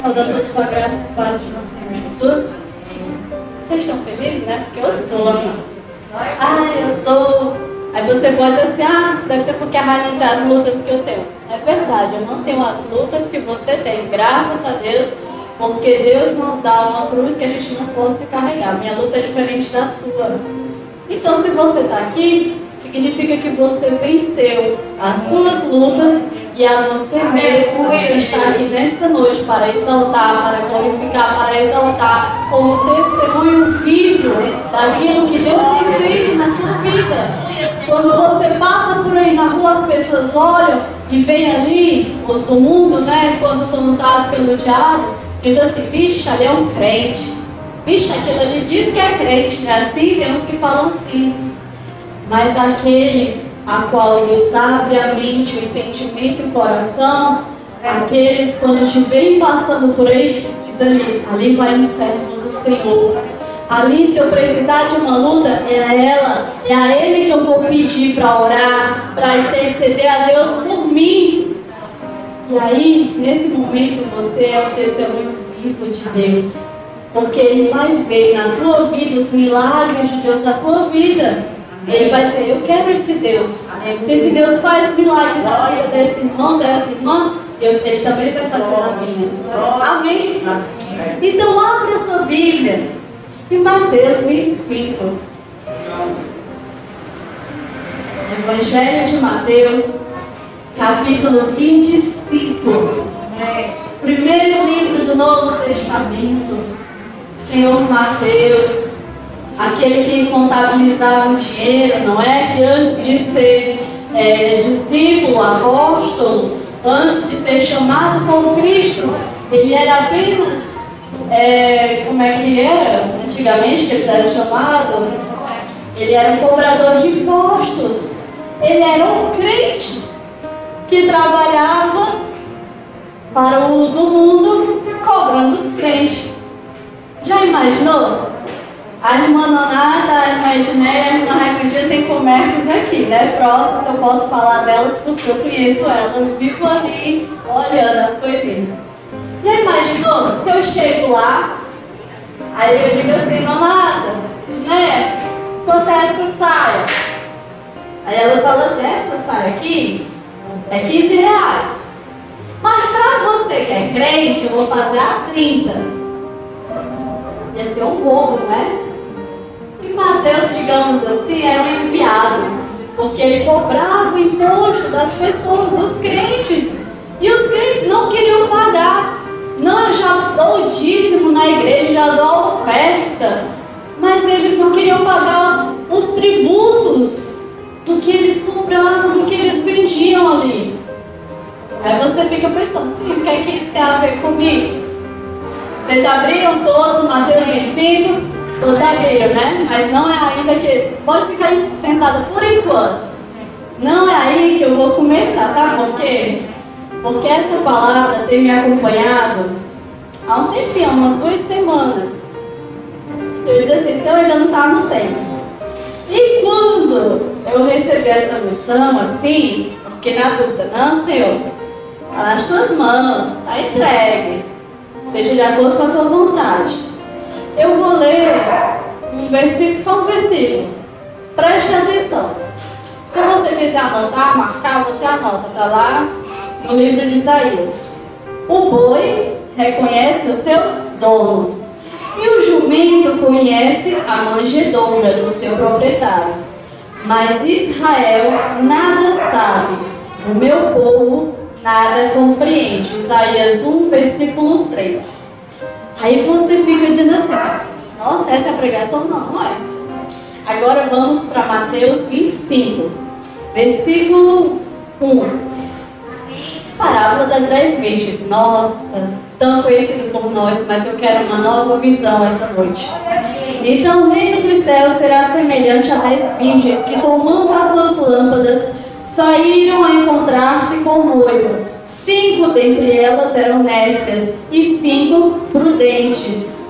saudando todos com graça e paz de nosso Senhor Jesus. Vocês estão felizes, né? Porque eu tô. Ah, eu tô. Aí você pode dizer assim, ah, deve ser porque a Rainha tem as lutas que eu tenho. É verdade, eu não tenho as lutas que você tem, graças a Deus, porque Deus nos dá uma cruz que a gente não possa carregar. Minha luta é diferente da sua. Então, se você está aqui, significa que você venceu as suas lutas e a você mesmo que está aqui nesta noite para exaltar, para glorificar, para exaltar como testemunho vivo daquilo que Deus tem feito na sua vida. Quando você passa por aí na rua, as pessoas olham e veem ali os do mundo, né? Quando são usados pelo diabo, diz assim, bicho, ali é um crente. Bicho, aquilo ali diz que é crente, né? Assim, tem uns que falam assim. Mas aqueles a qual Deus abre a mente, o entendimento e o coração, aqueles quando estiverem passando por aí, diz ali, ali vai um servo do Senhor. Ali, se eu precisar de uma luta, é a ela, é a Ele que eu vou pedir para orar, para interceder a Deus por mim. E aí, nesse momento, você é o testemunho vivo de Deus. Porque Ele vai ver na tua vida os milagres de Deus na tua vida. Ele vai dizer, eu quero esse Deus. Se esse Deus faz milagre na vida desse irmão, dessa irmã, eu, ele também vai fazer na minha. Amém? Então abra a sua Bíblia em Mateus 25. Evangelho de Mateus, capítulo 25. Primeiro livro do Novo Testamento. Senhor Mateus aquele que contabilizava o dinheiro, não é? Que antes de ser é, discípulo, apóstolo, antes de ser chamado por Cristo, ele era apenas, é, como é que era antigamente que eles eram chamados? Ele era um cobrador de impostos. Ele era um crente que trabalhava para o do mundo cobrando os crentes. Já imaginou? A irmã Nonata, a irmã Edneia, a irmã Raimundinha tem comércios aqui, né? Próximo eu posso falar delas porque eu conheço elas, vivo ali olhando as coisinhas. Já imaginou se eu chego lá, aí eu digo assim, Nonata, Edneia, quanto é essa saia? Aí elas falam assim, essa saia aqui é 15 reais. Mas para você que é crente, eu vou fazer a 30. Ia ser um bobo, né? Mateus, digamos assim, era um enviado, porque ele cobrava o imposto das pessoas, dos crentes. E os crentes não queriam pagar. Não, eu já dou o dízimo na igreja, já dou a oferta. Mas eles não queriam pagar os tributos do que eles compravam, do que eles vendiam ali. Aí você fica pensando assim, o que é que isso tem a ver comigo? Vocês abriram todos Mateus 25? Abriram, né? Mas não é ainda que. Pode ficar sentada por enquanto. Não é aí que eu vou começar, sabe por quê? Porque essa palavra tem me acompanhado há um tempinho, há umas duas semanas. Eu disse assim, eu ainda não está no tempo. E quando eu recebi essa missão assim, porque na dúvida, não, Senhor, está nas tuas mãos, está entregue. Seja de acordo com a tua vontade. Eu vou ler um versículo, só um versículo. Preste atenção. Se você quiser anotar, marcar, você anota. Está lá no livro de Isaías. O boi reconhece o seu dono. E o jumento conhece a manjedoura do seu proprietário. Mas Israel nada sabe. O meu povo nada compreende. Isaías 1, versículo 3. Aí você fica dizendo assim, nossa, essa é a pregação? Não, não é. Agora vamos para Mateus 25, versículo 1. Parábola das dez virgens. Nossa, tão conhecido por nós, mas eu quero uma nova visão essa noite. Então o reino dos céus será semelhante a dez virgens que, tomando as suas lâmpadas, saíram a encontrar-se com o noivo. Cinco dentre elas eram nécias e cinco prudentes.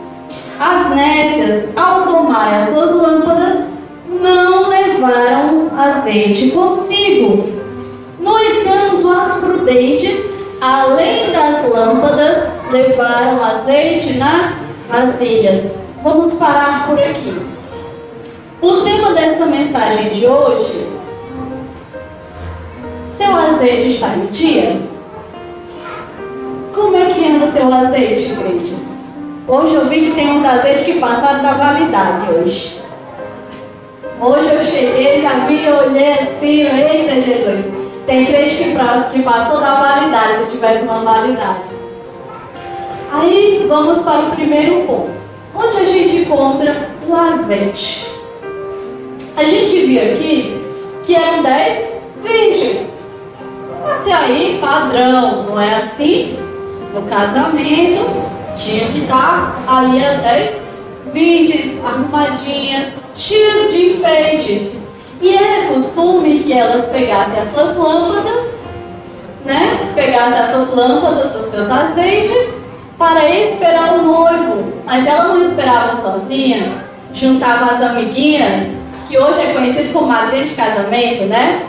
As nécias, ao tomar as suas lâmpadas, não levaram azeite consigo. No entanto, as prudentes, além das lâmpadas, levaram azeite nas vasilhas. Vamos parar por aqui. O tema dessa mensagem de hoje: seu azeite está em dia? Como é que anda o teu azeite, igreja? Hoje eu vi que tem uns azeites que passaram da validade hoje. Hoje eu cheguei, já vi, olhei assim, eita Jesus. Tem crente que, pra, que passou da validade, se tivesse uma validade. Aí vamos para o primeiro ponto. Onde a gente encontra o azeite? A gente viu aqui que eram 10 virgens. Até aí, padrão, não é assim? No casamento, tinha que estar ali as 10 virgens arrumadinhas, cheias de enfeites. E era costume que elas pegassem as suas lâmpadas, né? Pegassem as suas lâmpadas, os seus azeites, para esperar o noivo. Mas ela não esperava sozinha, juntava as amiguinhas, que hoje é conhecido como madrinha de casamento, né?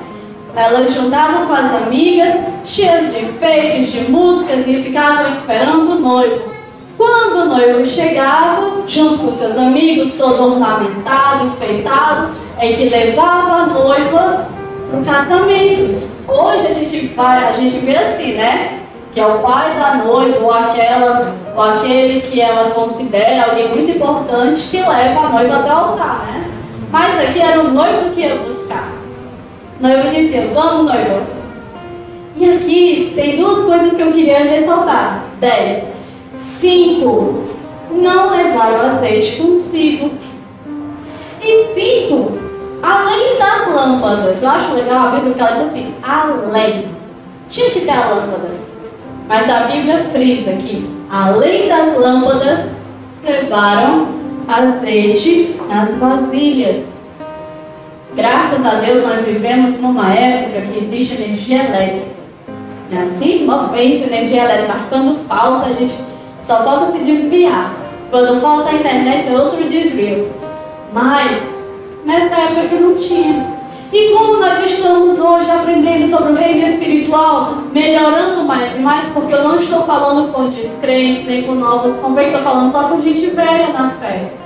Elas juntavam com as amigas, cheias de enfeites, de músicas, e ficavam esperando o noivo. Quando o noivo chegava, junto com seus amigos, todo ornamentado, enfeitado, é que levava a noiva para o casamento. Hoje a gente vai, a gente vê assim, né? Que é o pai da noiva, ou aquela, ou aquele que ela considera alguém muito importante que leva a noiva até o altar, né? Mas aqui era o noivo que ia buscar. Noivo dizia, vamos noivo. E aqui tem duas coisas que eu queria ressaltar. Dez. Cinco, não levaram azeite consigo. E cinco, além das lâmpadas. Eu acho legal a Bíblia que ela diz assim, além. Tinha que ter a lâmpada. Mas a Bíblia frisa que, além das lâmpadas, levaram azeite nas vasilhas. Graças a Deus nós vivemos numa época que existe energia elétrica. É assim? Vez energia elétrica marcando falta, a gente só falta se desviar. Quando falta a internet é outro desvio. Mas nessa época não tinha. E como nós estamos hoje aprendendo sobre o reino espiritual, melhorando mais e mais, porque eu não estou falando com descrentes nem com novos convênios, estou falando só com gente velha na fé.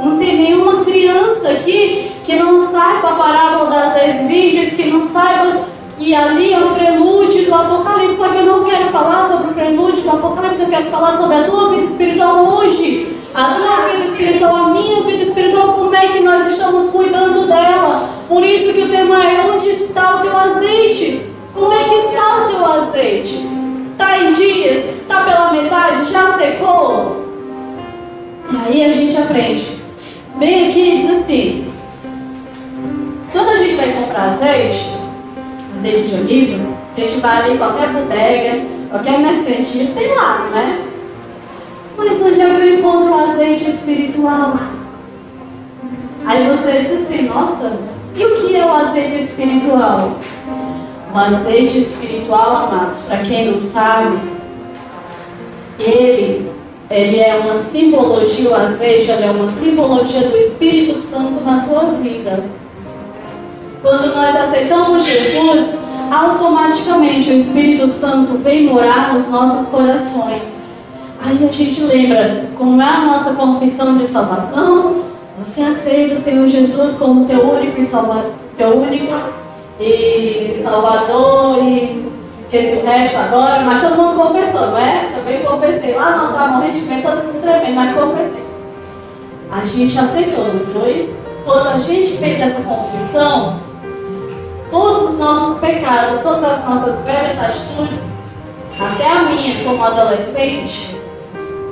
Não tem nenhuma criança aqui que não saiba a parábola das dez virgens, que não saiba que ali é o prelúdio do Apocalipse, só que eu não quero falar sobre o prelúdio do Apocalipse, eu quero falar sobre a tua vida espiritual hoje. A tua vida espiritual, a minha vida espiritual, como é que nós estamos cuidando dela? Por isso que o tema é onde está o teu azeite? Como é que está o teu azeite? Está em dias? Está pela metade? Já secou? E aí a gente aprende. Bem aqui diz assim, quando a gente vai comprar azeite, azeite de oliva, a gente vai ali em qualquer bodega, qualquer mercantil, tem lá, não é? Mas onde é que eu encontro o azeite espiritual? Aí você diz assim, nossa, e o que é o azeite espiritual? O azeite espiritual, amados, para quem não sabe, ele, ele é uma simbologia, o azeite ele é uma simbologia do Espírito Santo na tua vida. Quando nós aceitamos Jesus, automaticamente o Espírito Santo vem morar nos nossos corações. Aí a gente lembra como é a nossa confissão de salvação. Você aceita o Senhor Jesus como teu único e salvador, teu único e Salvador e esqueci o resto agora, mas todo mundo confessou, não é? Também confessei. Lá não estava morrendo de medo, todo mundo tremendo, mas confessei. A gente aceitou, não foi? Quando a gente fez essa confissão, todos os nossos pecados, todas as nossas velhas atitudes, até a minha como adolescente,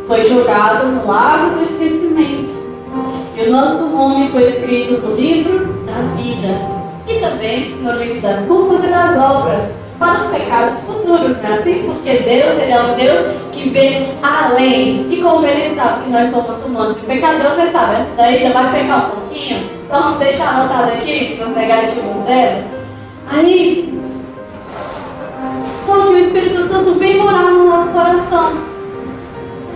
foi jogado no lago do esquecimento. E o nosso nome foi escrito no livro da vida e também no livro das culpas e das obras para os pecados futuros, não é assim? Porque Deus, Ele é um Deus que vê além. E como Ele sabe que nós somos humanos e pecadores, Ele sabe, essa daí já vai pecar um pouquinho, então vamos deixar anotado aqui nos negativos dela. Aí, só que o Espírito Santo vem morar no nosso coração.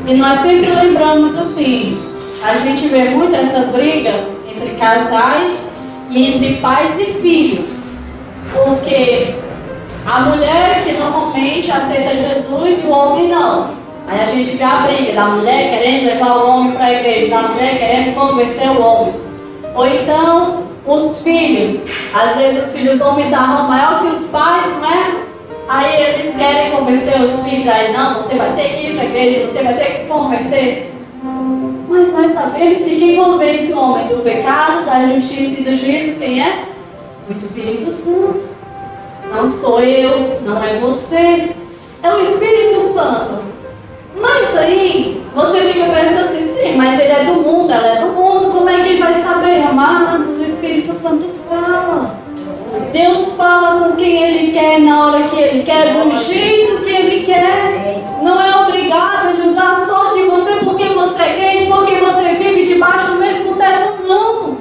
E nós sempre lembramos assim, a gente vê muito essa briga entre casais e entre pais e filhos. Porque a mulher que normalmente aceita Jesus e o homem não. Aí a gente vê a briga da mulher querendo levar o homem para a igreja, da mulher querendo converter o homem. Ou então, os filhos. Às vezes os filhos homens armam maior que os pais, não é? Aí eles querem converter os filhos, aí não, você vai ter que ir para a igreja, você vai ter que se converter. Mas nós sabemos que quem convence o homem do pecado, da justiça e do juízo, quem é? O Espírito Santo. Não sou eu, não é você, é o Espírito Santo. Mas aí você fica perguntando assim, sim, mas ele é do mundo, ela é do mundo, como é que ele vai saber? Amados, o Espírito Santo fala. Deus fala com quem Ele quer, na hora que Ele quer, do jeito que Ele quer. Não é obrigado Ele usar só de você porque você é crente, porque você vive debaixo do mesmo teto. Não.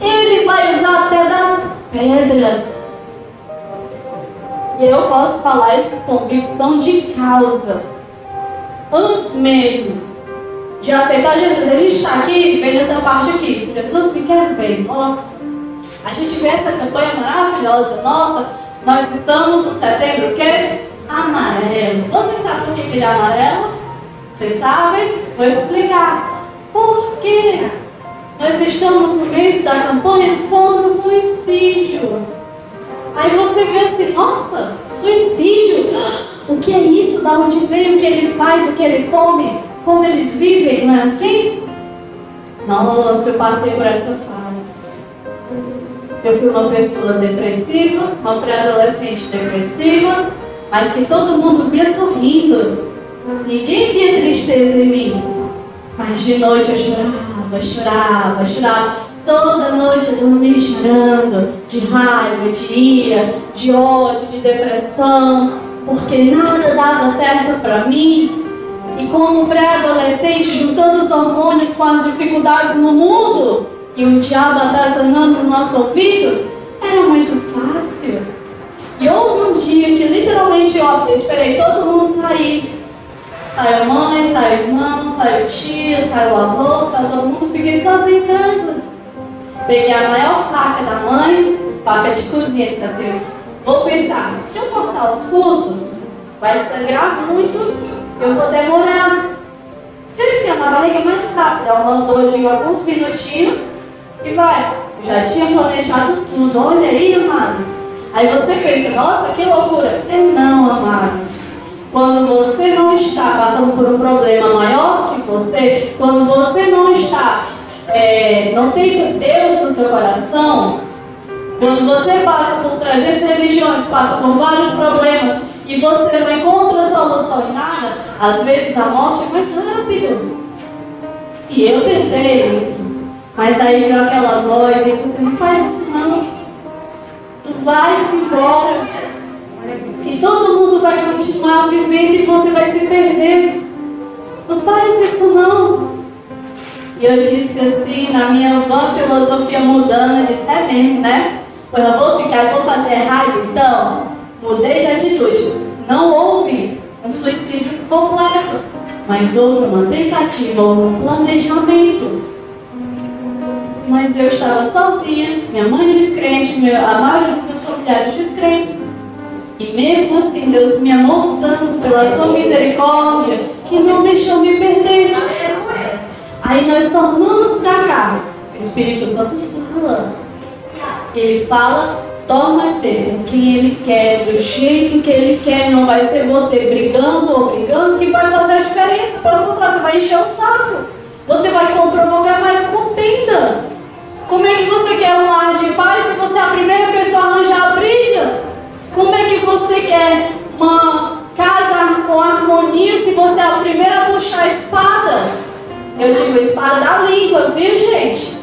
Ele vai usar até das pedras. E eu posso falar isso com convicção de causa. Antes mesmo de aceitar Jesus, a gente está aqui, vendo essa parte aqui. Jesus me quer bem. Nossa. A gente vê essa campanha maravilhosa. Nossa, nós estamos no setembro o quê? Amarelo. Você sabe por que ele é amarelo? Vocês sabem? Vou explicar. Por quê? Nós estamos no mês da campanha contra o suicídio. Aí você vê assim, nossa, suicídio. O que é isso? Da onde veio? O que ele faz? O que ele come? Como eles vivem? Não é assim? Nossa, eu passei por essa fase. Eu fui uma pessoa depressiva, uma pré-adolescente depressiva, mas se todo mundo via sorrindo, ninguém via tristeza em mim. Mas de noite eu chorava, chorava, chorava. Toda noite eu dormia chorando, de raiva, de ira, de ódio, de depressão, porque nada dava certo para mim. E como pré-adolescente, juntando os hormônios com as dificuldades no mundo, e o diabo atazanando no nosso ouvido, era muito fácil. E houve um dia que literalmente, ó, esperei todo mundo sair. Saiu a mãe, saiu o irmão, saiu o tio, saiu o avô, saiu todo mundo, fiquei sozinha em casa. Peguei a maior faca da mãe, faca de cozinha, disse assim, vou pensar, se eu cortar os pulsos, vai sangrar muito, eu vou demorar. Se eu enfiar na barriga mais rápido, ela mandou de alguns minutinhos, e vai. Eu já tinha planejado tudo. Olha aí, amados. Aí você pensa, nossa, que loucura. É não, amados. Quando você não está passando por um problema maior que você, quando você não está, é, não tem Deus no seu coração, quando você passa por 300 religiões, passa por vários problemas e você não encontra solução em nada, às vezes a morte é mais rápida. E eu tentei isso. Mas aí veio aquela voz e disse assim, não faz isso não. Tu vai-se embora. E todo mundo vai continuar vivendo e você vai se perder. Não faz isso não. E eu disse assim, na minha vã filosofia mudando, eu disse, é mesmo, né? Pois eu vou ficar, vou fazer errado, então mudei de atitude. Não houve um suicídio completo, mas houve uma tentativa, houve um planejamento mas eu estava sozinha, minha mãe descrente, meu, a maioria dos meus familiares descrentes. E mesmo assim, Deus me amou tanto pela sua misericórdia que não deixou me perder. Aí nós tornamos para cá. O Espírito Santo fala. Ele fala, torna ser com quem ele quer, do jeito que ele quer. Não vai ser você brigando ou brigando que vai fazer a diferença. Pelo contrário, você vai encher o saco. Você vai provocar mais contenda. Como é que você quer um lar de paz se você é a primeira pessoa a arranjar a briga? Como é que você quer uma casa com harmonia se você é a primeira a puxar a espada? Eu digo espada da língua, viu gente?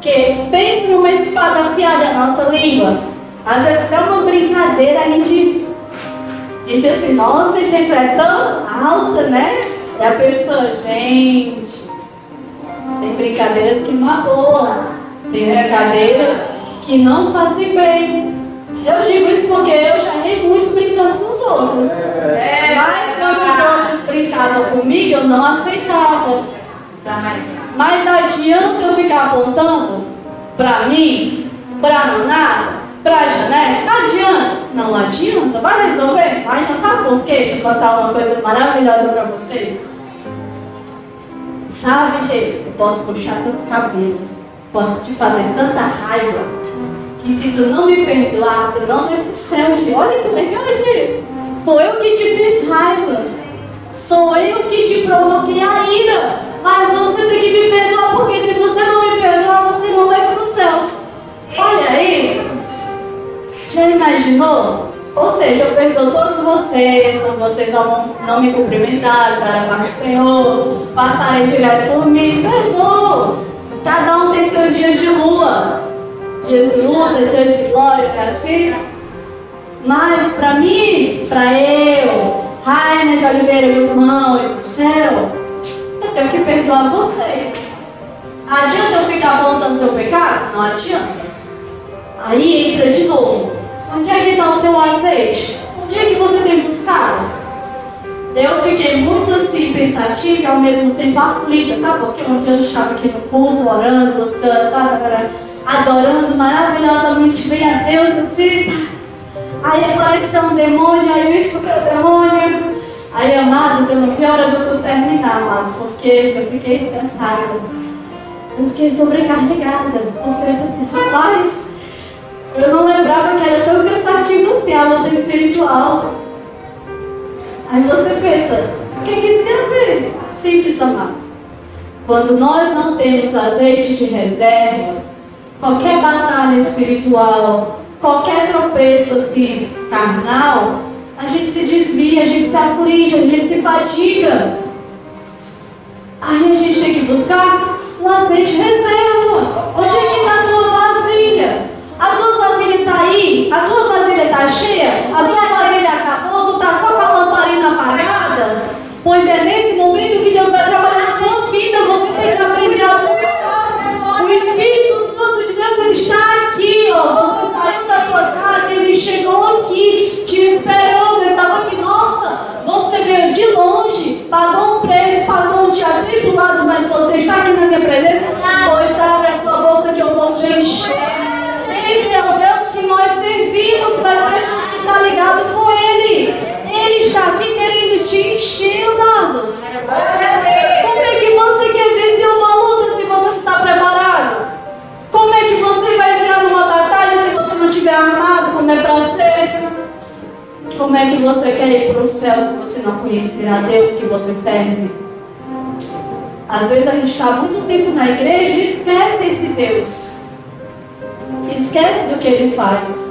Que pense numa espada afiada na nossa língua. Às vezes é uma brincadeira, a gente diz assim, nossa gente, é tão alta, né? E a pessoa, gente, tem brincadeiras que magoam. Tem brincadeiras que não fazem bem. Eu digo isso porque eu já errei muito brincando com os outros. É, Mas quando os outros brincavam comigo, eu não aceitava. Mas adianta eu ficar apontando para mim, para nada, para Janete? Adianta? Não adianta. Vai resolver? Vai, não sabe por quê? Deixa eu contar uma coisa maravilhosa para vocês. Sabe, gente, eu posso puxar teus cabelos, posso te fazer tanta raiva, que se tu não me perdoar, tu não vai pro céu, gente. Olha que legal, gente. Sou eu que te fiz raiva. Sou eu que te provoquei a ira. Mas você tem que me perdoar, porque se você não me perdoar, você não vai para o céu. Olha isso. Já imaginou? Ou seja, eu perdoo todos vocês, quando vocês não, não me cumprimentaram, para o Senhor, passarem direto por mim. Perdoo. Cada um tem seu dia de lua. Dias de luta, dias de glória, é assim. Mas para mim, para eu, Rainer de Oliveira Guzmão e o céu, eu tenho que perdoar vocês. Adianta eu ficar voltando teu pecado? Não adianta. Aí entra de novo. Onde é que está o teu azeite? Onde é que você tem buscado? Eu fiquei muito assim, pensativa e ao mesmo tempo aflita, sabe por quê? Ontem eu estava aqui no culto, orando, gostando, tá, tá, tá, adorando maravilhosamente bem a Deus assim. Aí agora que você é um demônio, aí eu expulsei o demônio. Aí, amados, eu não vi a hora do culto terminar, amados, porque eu fiquei cansada. Eu fiquei sobrecarregada. Porque eu disse assim, rapaz, eu não lembrava que era tão cansativo assim a luta espiritual. Aí você pensa, o que, que isso a ver? Simples, amado. Quando nós não temos azeite de reserva, qualquer batalha espiritual, qualquer tropeço assim carnal, a gente se desvia, a gente se aflige, a gente se fatiga. Aí a gente tem que buscar o azeite reserva. Onde é que está a tua vasilha? A tua vasilha está aí? A tua vasilha está cheia? A tua vasilha acabou? Tu está só com a lamparina apagada? Pois é nesse momento que Deus vai trabalhar na tua vida. Você tem que aprender a buscar. O Espírito Santo de Deus está aqui. Ó. Você tua casa, ele chegou aqui, te esperou. Ele estava aqui. Nossa, você veio de longe, pagou um preço, passou um dia atribulado, mas você está aqui na minha presença. Pois abre a tua boca que eu vou te encher. Esse é o Deus que nós servimos, mas gente está ligado com Ele. Ele está aqui querendo te encher, amados. Como como é para ser? Como é que você quer ir para o céu se você não conhecer a Deus que você serve? Às vezes a gente está muito tempo na igreja e esquece esse Deus. Esquece do que ele faz.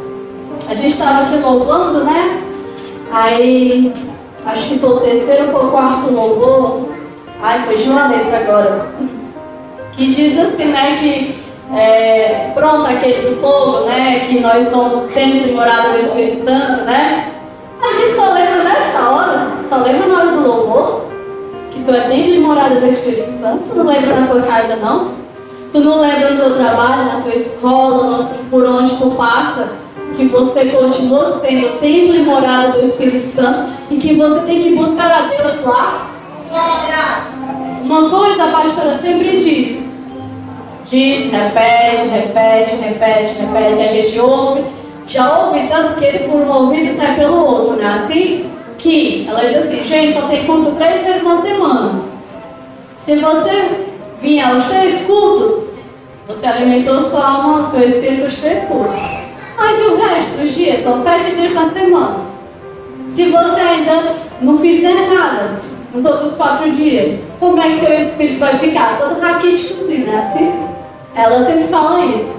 A gente estava aqui louvando, né? Aí, acho que foi o terceiro ou foi o quarto louvor. Ai, foi de uma letra agora. Que diz assim, né? Que é, pronto, aquele do fogo, né? Que nós somos templo e morada do Espírito Santo, né? A gente só lembra nessa hora, só lembra na hora do louvor, que tu é templo e morada do Espírito Santo. Tu não lembra na tua casa, não? Tu não lembra no teu trabalho, na tua escola, por onde tu passa, que você continua sendo templo e morada do Espírito Santo e que você tem que buscar a Deus lá? Uma coisa a pastora sempre diz. Diz, repete, repete, repete, repete. A gente ouve, já ouve tanto que ele por um ouvido sai pelo outro, não é assim? Que ela diz assim, gente, só tem culto três vezes na semana. Se você vir aos três cultos, você alimentou sua alma, seu espírito aos três cultos. Mas e o resto dos dias? São sete dias na semana. Se você ainda não fizer nada nos outros quatro dias, como é que teu espírito vai ficar? Todo raquíticozinho, né? Assim? Ela sempre fala isso.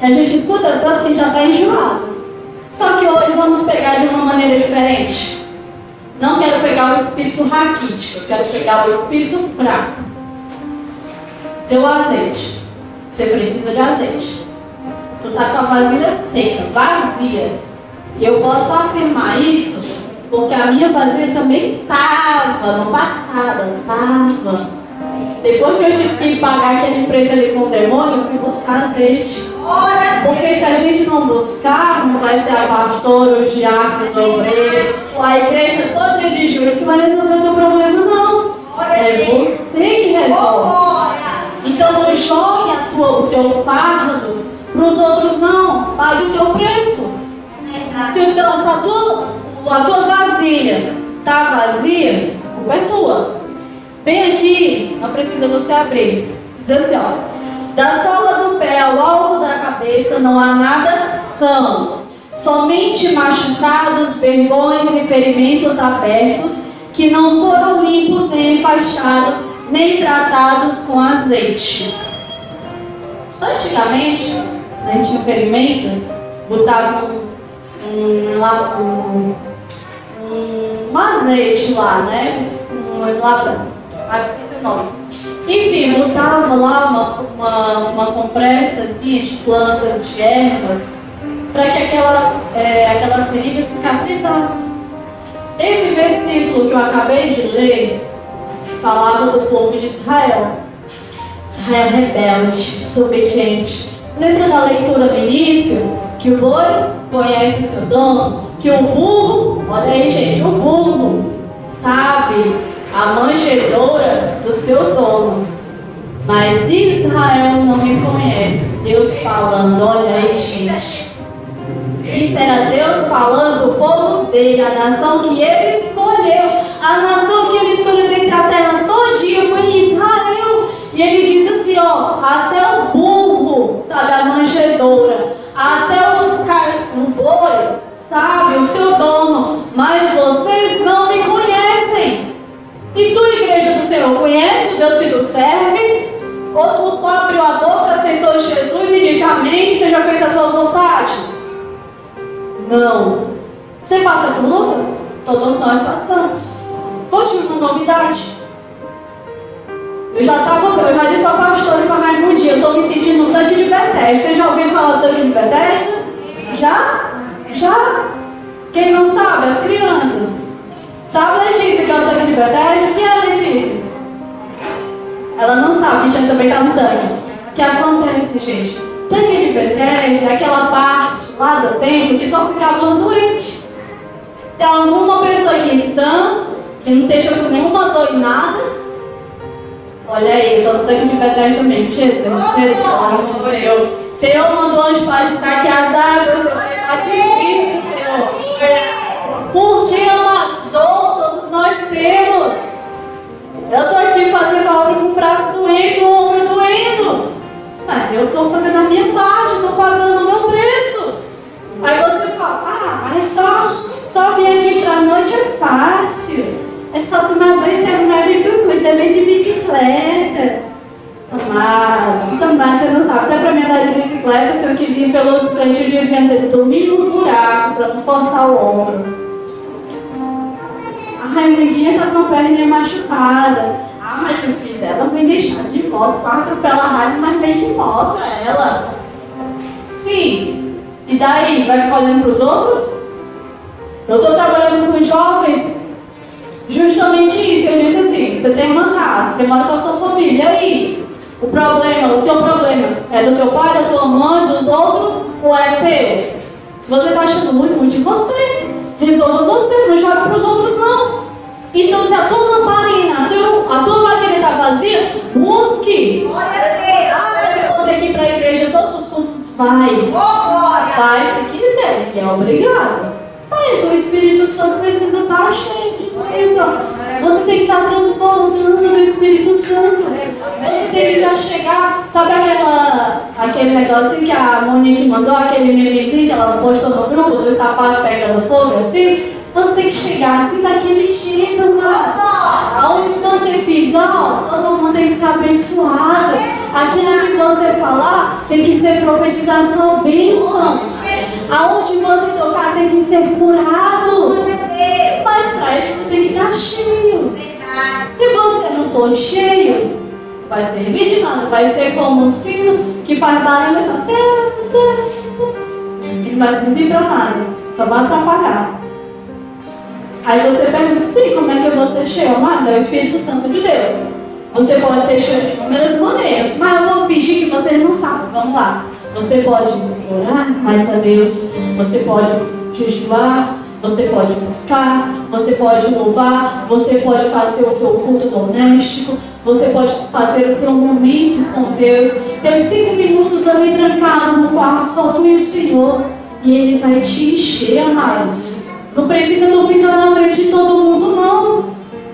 E a gente escuta tanto que já está enjoado. Só que hoje vamos pegar de uma maneira diferente. Não quero pegar o espírito raquítico, quero pegar o espírito fraco. Teu azeite. Você precisa de azeite. Tu está com a vasilha seca, vazia. E eu posso afirmar isso porque a minha vasilha também estava no passado, estava. Depois que eu tive que pagar aquele preço ali com o demônio, eu fui buscar azeite. Porque se a gente não buscar, não vai ser a pastora, os diáconos, os obreiros, a igreja toda de julho que vai resolver o teu problema, não. É você que resolve. Então não jogue a tua, o teu fardo para os outros, não. Pague o teu preço. Se, o teu, se a, tua, a tua vasilha está vazia, a culpa é tua. Bem aqui, não precisa você abrir. Diz assim, ó. Da sola do pé ao alto da cabeça não há nada são, somente machucados, vergões e ferimentos abertos, que não foram limpos nem enfaixados, nem tratados com azeite. Antigamente, a gente tinha ferimento, botava um, um, um, um, um azeite lá, né? Um, lá, ah, esqueci o nome enfim, lá uma, uma, uma compressa assim, de plantas, de ervas, para que aquela, é, aquela ferida cicatrizasse. Esse versículo que eu acabei de ler falava do povo de Israel. Israel rebelde, desobediente. Lembra da leitura do início? Que o boi conhece seu dono, que o burro, olha aí gente, o burro sabe a manjedoura do seu dono. Mas Israel não me conhece. Deus falando, olha aí, gente. Isso era Deus falando o povo dele, a nação que ele escolheu. A nação que ele escolheu dentre a terra todinha foi Israel. E ele diz assim, ó, até o burro, sabe, a manjedoura, até o, o boi, sabe, o seu dono, mas vocês não. E tu, igreja do Senhor, conhece o Deus que tu serve? Ou tu só abriu a boca, aceitou Jesus e disse amém, seja feita a tua vontade? Não. Você passa por luta? Todos nós passamos. Hoje uma novidade. Eu já estava, eu já disse ao pastor para mais um dia, eu estou me sentindo no tanque de Bethesda. Você já ouviu falar do tanque de Bethesda? Já? Já? Quem não sabe? As crianças. Sabe, Letícia, que é o tanque de Bethesda? O que é, Letícia? Ela não sabe, que já também está no tanque. O que acontece, gente? Tanque de Bethesda é aquela parte lá do templo que só ficava doente. Tem alguma pessoa aqui sã, que não esteja com nenhuma dor em nada. Olha aí, eu estou no tanque de Bethesda mesmo. Jesus, Senhor, Senhor. Senhor mandou anjo para agitar aqui as águas, Senhor. Está difícil, Senhor. Porque amados, dor todos nós temos. Eu estou aqui fazendo a obra com o braço doendo, o ombro doendo. Mas eu estou fazendo a minha parte, estou pagando o meu preço. Aí você fala, ah, mas só, só vir aqui para a noite é fácil. É só tomar banho, você arrumar e também de bicicleta. Amados, amados, você não sabe. Até para me andar de bicicleta, eu tenho que vir pelos cantos de dormir no buraco para não forçar o ombro. A Raimundinha está com a perna machucada. Ah, mas o filho dela vem deixar de moto, passa pela rádio, mas vem de moto ela. Sim. E daí? Vai ficar olhando para os outros? Eu estou trabalhando com jovens. Justamente isso. Eu disse assim: você tem uma casa, você mora com a sua família. E aí? O problema, o teu problema é do teu pai, da tua mãe, dos outros ou é teu? Se você está achando muito, muito de você, resolva você, não joga para os outros não. Então, se a tua lamparina, a tua vasilha está vazia, busque. Ah, mas eu vou ter que ir para a igreja todos os cultos. Vai. Vai se quiser, é obrigado. Mas o Espírito Santo precisa estar cheio coisa. Você tem que estar transformando o Espírito Santo. Você tem que já chegar. Sabe aquela, aquele negocinho que a Monique mandou, aquele memezinho que ela postou no grupo do sapato pegando fogo assim? Você tem que chegar assim daquele jeito, mano. Aonde você pisar, todo mundo tem que ser abençoado. Aquilo que você falar tem que ser profetização bênção. Aonde você tocar tem que ser curado. Mas para isso você tem que estar cheio. Se você não for cheio, vai servir de nada. Vai ser como um sino que faz barulho só. Ele vai servir para nada. Só vai atrapalhar. Aí você pergunta, sim, como é que eu vou ser cheio? Mas é o Espírito Santo de Deus. Você pode ser cheio de inúmeras maneiras, mas eu vou fingir que vocês não sabem. Vamos lá. Você pode orar mais a Deus, você pode jejuar, você pode buscar, você pode louvar, você pode fazer o teu culto doméstico, você pode fazer o teu momento com Deus. Tem cinco minutos ali trancado no quarto, só tu e o Senhor. E Ele vai te encher, amados. Não precisa não ficar na frente de todo mundo, não.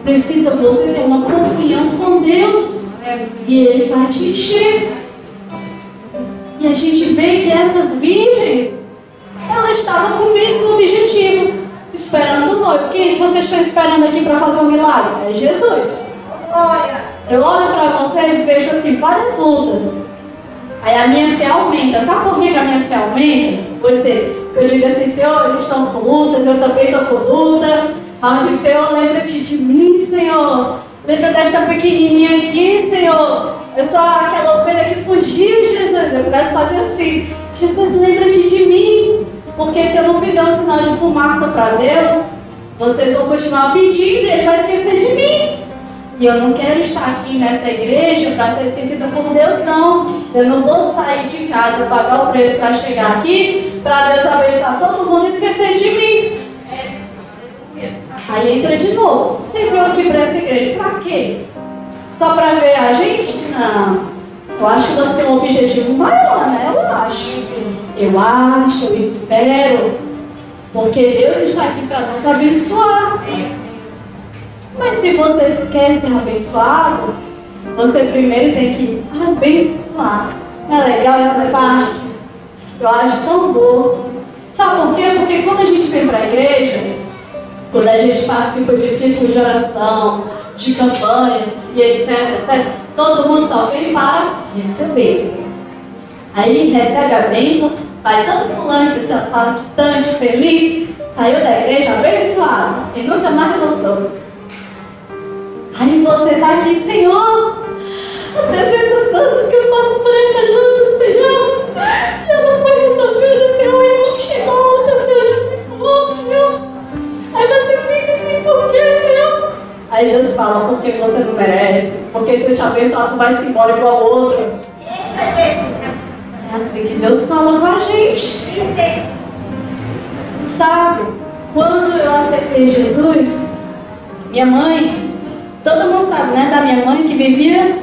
Precisa você ter uma comunhão com Deus. E Ele vai te encher. E a gente vê que essas virgens, elas estavam com o mesmo objetivo, esperando o noivo. Quem vocês estão esperando aqui para fazer um milagre? É Jesus. Eu olho para vocês e vejo assim várias lutas. Aí a minha fé aumenta. Sabe por que a minha fé aumenta? Vou dizer, eu digo assim, Senhor, eles estão com lutas, eu também estou com luta. Mas eu digo, Senhor, lembra-te de mim, Senhor. Lembra desta pequenininha aqui, Senhor. Eu sou aquela ovelha que fugiu, Jesus. Eu começo a fazer assim. Jesus, lembra-te de mim. Porque se eu não fizer um sinal de fumaça para Deus, vocês vão continuar pedindo e Ele vai esquecer de mim. E eu não quero estar aqui nessa igreja para ser esquecida por Deus, não. Eu não vou sair de casa, pagar o preço para chegar aqui, para Deus abençoar todo mundo e esquecer de mim. Aí entra de novo. Você veio aqui para essa igreja para quê? Só para ver a gente? Não. Eu acho que você tem um objetivo maior, né? Eu acho. Eu acho, eu espero. Porque Deus está aqui para nos abençoar. Mas se você quer ser abençoado, você primeiro tem que abençoar. Não é legal essa parte? Eu acho tão bom. Sabe por quê? Porque quando a gente vem para a igreja, quando a gente participa de círculos de oração, de campanhas e etc, etc, todo mundo só vem para receber. Aí recebe a bênção, vai tanto pulante, saltitante, feliz, saiu da igreja abençoado e nunca mais voltou. Aí você está aqui, Senhor, há 300 anos que eu passo por essa luta, Senhor. Eu não foi resolvida, Senhor, e não chegou outra, Senhor, abençoou, Senhor. Aí você fica assim, por quê, Senhor? Aí Deus fala, porque você não merece, porque se eu te abençoar, tu vai se embora igual outro. É assim que Deus fala com a gente. Sabe, quando eu aceitei Jesus, minha mãe Todo mundo sabe, né, da minha mãe que vivia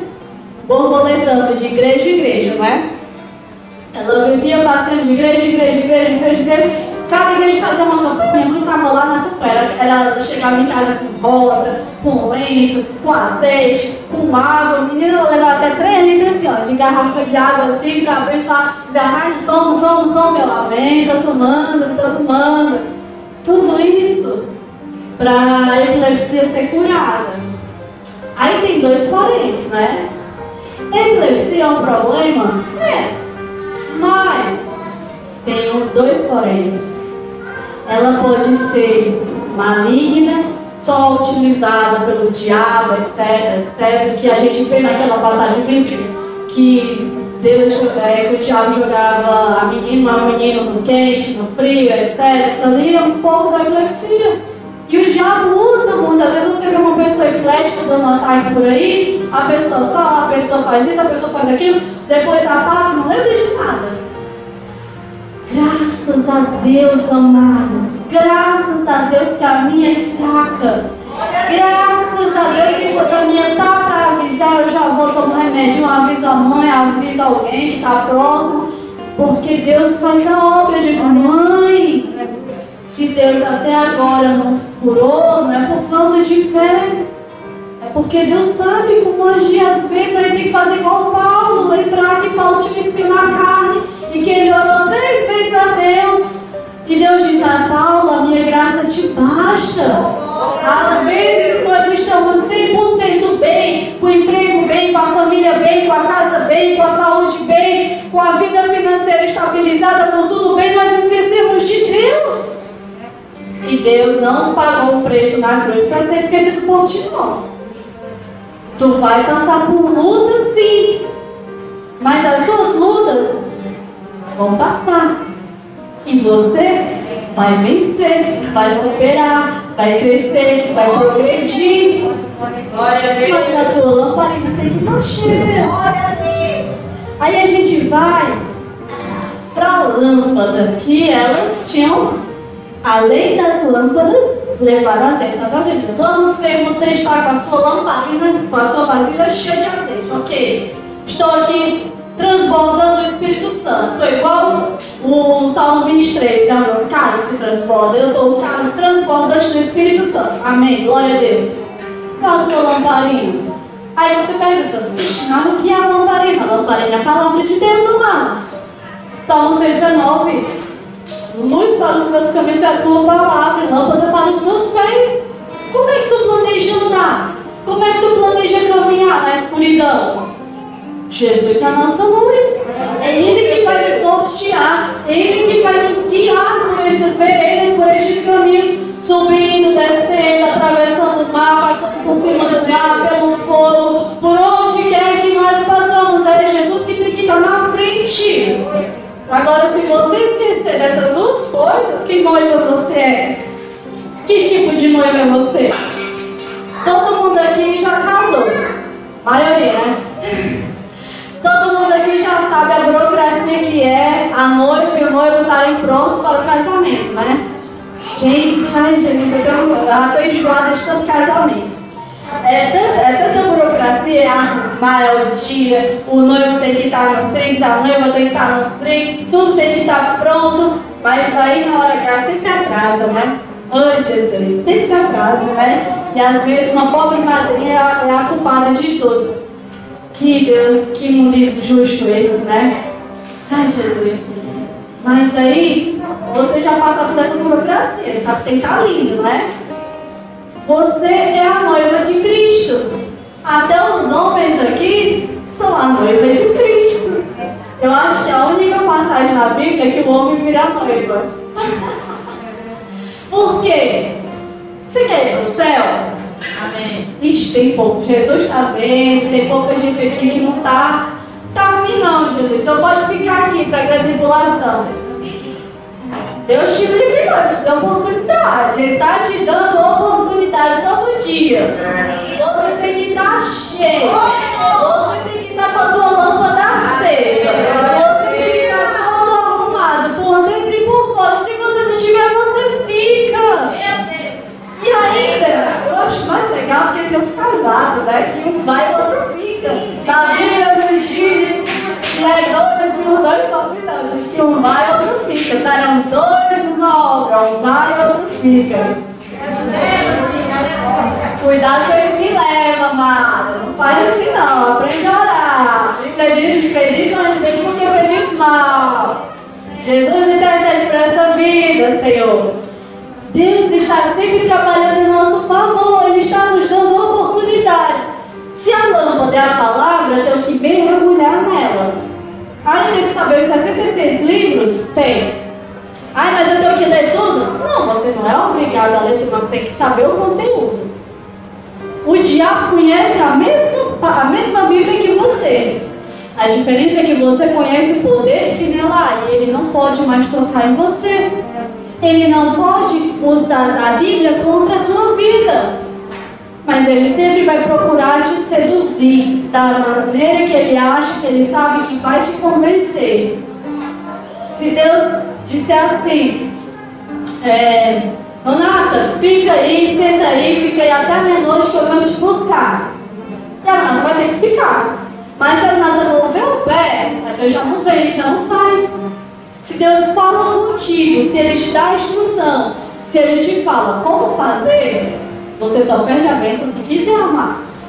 borboletando de igreja em igreja, não é? Ela vivia passeando de igreja em igreja, igreja, igreja, igreja. Cada igreja fazia uma campanha. Minha mãe estava lá na tupera. Ela chegava em casa com rosa, com lenço, com azeite, com água. Menina levava até três litros assim, ó, de garrafa de água assim, para abençoar. Dizer, ai, toma, toma, toma. Eu, amém, estou tomando, estou tomando. Tudo isso para a epilepsia ser curada. Aí tem dois parentes, né? Epilepsia é um problema? É. Mas tem dois poréns. Ela pode ser maligna, só utilizada pelo diabo, etc, etc, que a gente vê naquela passagem bíblica que Deus, é, que o diabo jogava a menina, o menino no quente, no frio, etc. Ali é um pouco da epilepsia. E o diabo usa muitas vezes você vê uma pessoa eclética dando um ataque por aí, a pessoa fala, a pessoa faz isso, a pessoa faz aquilo, depois apaga, não lembra de nada. Graças a Deus, amados. Graças a Deus que a minha é fraca. Graças a Deus que quando a minha tá para avisar, eu já vou tomar remédio, eu aviso a mãe, aviso alguém que está próximo. Porque Deus faz a obra. de mãe, se Deus até agora não curou, não é por falta de fé. É porque Deus sabe como agir. Às vezes a gente tem que fazer igual Paulo, lembrar que Paulo tinha espinho na carne e que ele orou três vezes a Deus. E Deus diz a Paulo, a minha graça te basta. Às vezes nós estamos 100% bem, com o emprego bem, com a família bem, com a casa bem, com a saúde bem, com a vida financeira estabilizada, com tudo bem, nós esquecemos de Deus. E Deus não pagou o preço na cruz para ser esquecido por ti, não. Tu vai passar por lutas, sim. Mas as suas lutas vão passar. E você vai vencer, vai superar, vai crescer, vai progredir. Mas a tua lamparina tem que estar cheia. Aí a gente vai para a lâmpada que elas tinham além das lâmpadas, levaram azeite. Então, assim, vamos ser, você está com a sua lamparina, com a sua vasilha cheia de azeite. Ok. Estou aqui transbordando o Espírito Santo. Estou igual o Salmo 23, é o cálice transborda. Eu estou o cálice transbordante do Espírito Santo. Amém. Glória a Deus. Fala com a lamparina. Aí você pergunta, mas o que é a lamparina? A lamparina é a palavra de Deus, amados. Salmo 119. Luz para os meus caminhos é a tua palavra, lâmpada para os meus pés. Como é que tu planeja andar? Como é que tu planeja caminhar na escuridão? Jesus é a nossa luz. É Ele que vai nos nortear. É Ele que vai nos guiar por essas veredas, por estes caminhos, subindo, descendo, atravessando o mar, passando por cima do mar, pelo fogo, por onde quer que nós passamos. É Jesus que tem que estar na frente. Agora, se você esquecer dessas duas coisas, que noiva você é? Que tipo de noiva é você? Todo mundo aqui já casou. Maioria, né? Todo mundo aqui já sabe a burocracia que é a noiva e o noivo estarem prontos para o casamento, né? Gente, ai Jesus, eu estou enjoada de tanto casamento. É tanta, é tanta burocracia, é arrumar é o dia, o noivo tem que estar nos trinks, a noiva tem que estar nos trinks, tudo tem que estar pronto, mas aí na hora ela sempre atrasa, né? Oh Jesus, sempre atrasa, né? E às vezes uma pobre madrinha é a, é culpada de tudo. Que Deus, que mundo justo esse, né? Ai, Jesus. Mas aí, você já passou por essa burocracia, sabe que tem que estar lindo, né? Você é a noiva de Cristo. Até os homens aqui são a noiva de Cristo. Eu acho que a única passagem na Bíblia é que o homem vira noiva. Por quê? Você quer ir para o céu? Amém. Ixi, tem pouco. Jesus está vendo, tem pouca gente aqui que não está tá afim não, Jesus. Então pode ficar aqui para a tribulação. Deus te não, te dá oportunidade. Ele está te dando oportunidade todo dia. Você tem que estar tá cheio. Você tem que estar tá com a tua lâmpada acesa. Você tem que estar tá todo arrumado, por dentro e por fora. Se você não tiver, você fica. E ainda, eu acho mais legal porque tem os casados, né? Que um vai e o outro fica. Na Bíblia nos diz que é e os dois sofrem não. Diz que um vai e o outro fica. Estarão dois obra, um e outro fica. Cuidado com esse que leva, amado. Não faz assim não, aprende a orar. Diz, acredita mas Deus porque prediz mal. Jesus intercede por essa vida, Senhor. Deus está sempre trabalhando em nosso favor, Ele está nos dando oportunidades. Se a lâmpada é a palavra, eu tenho que mergulhar nela. Tenho que saber os 66 livros? Tem. Ah, mas eu tenho que ler tudo? Não, você não é obrigado a ler tudo, você tem que saber o conteúdo. O diabo conhece a mesma, a mesma Bíblia que você. A diferença é que você conhece o poder que nela há e ele não pode mais tocar em você. Ele não pode usar a Bíblia contra a tua vida. Mas ele sempre vai procurar te seduzir da maneira que ele acha, que ele sabe que vai te convencer. Se Deus disser assim, é, Renata, fica aí, senta aí, fica aí até meia-noite que eu vou te buscar. E a Renata vai ter que ficar. Mas se a Renata mover o pé, eu já não venho, então faz. Se Deus fala contigo, se Ele te dá a instrução, se Ele te fala como fazer, você só perde a bênção se quiser, amados.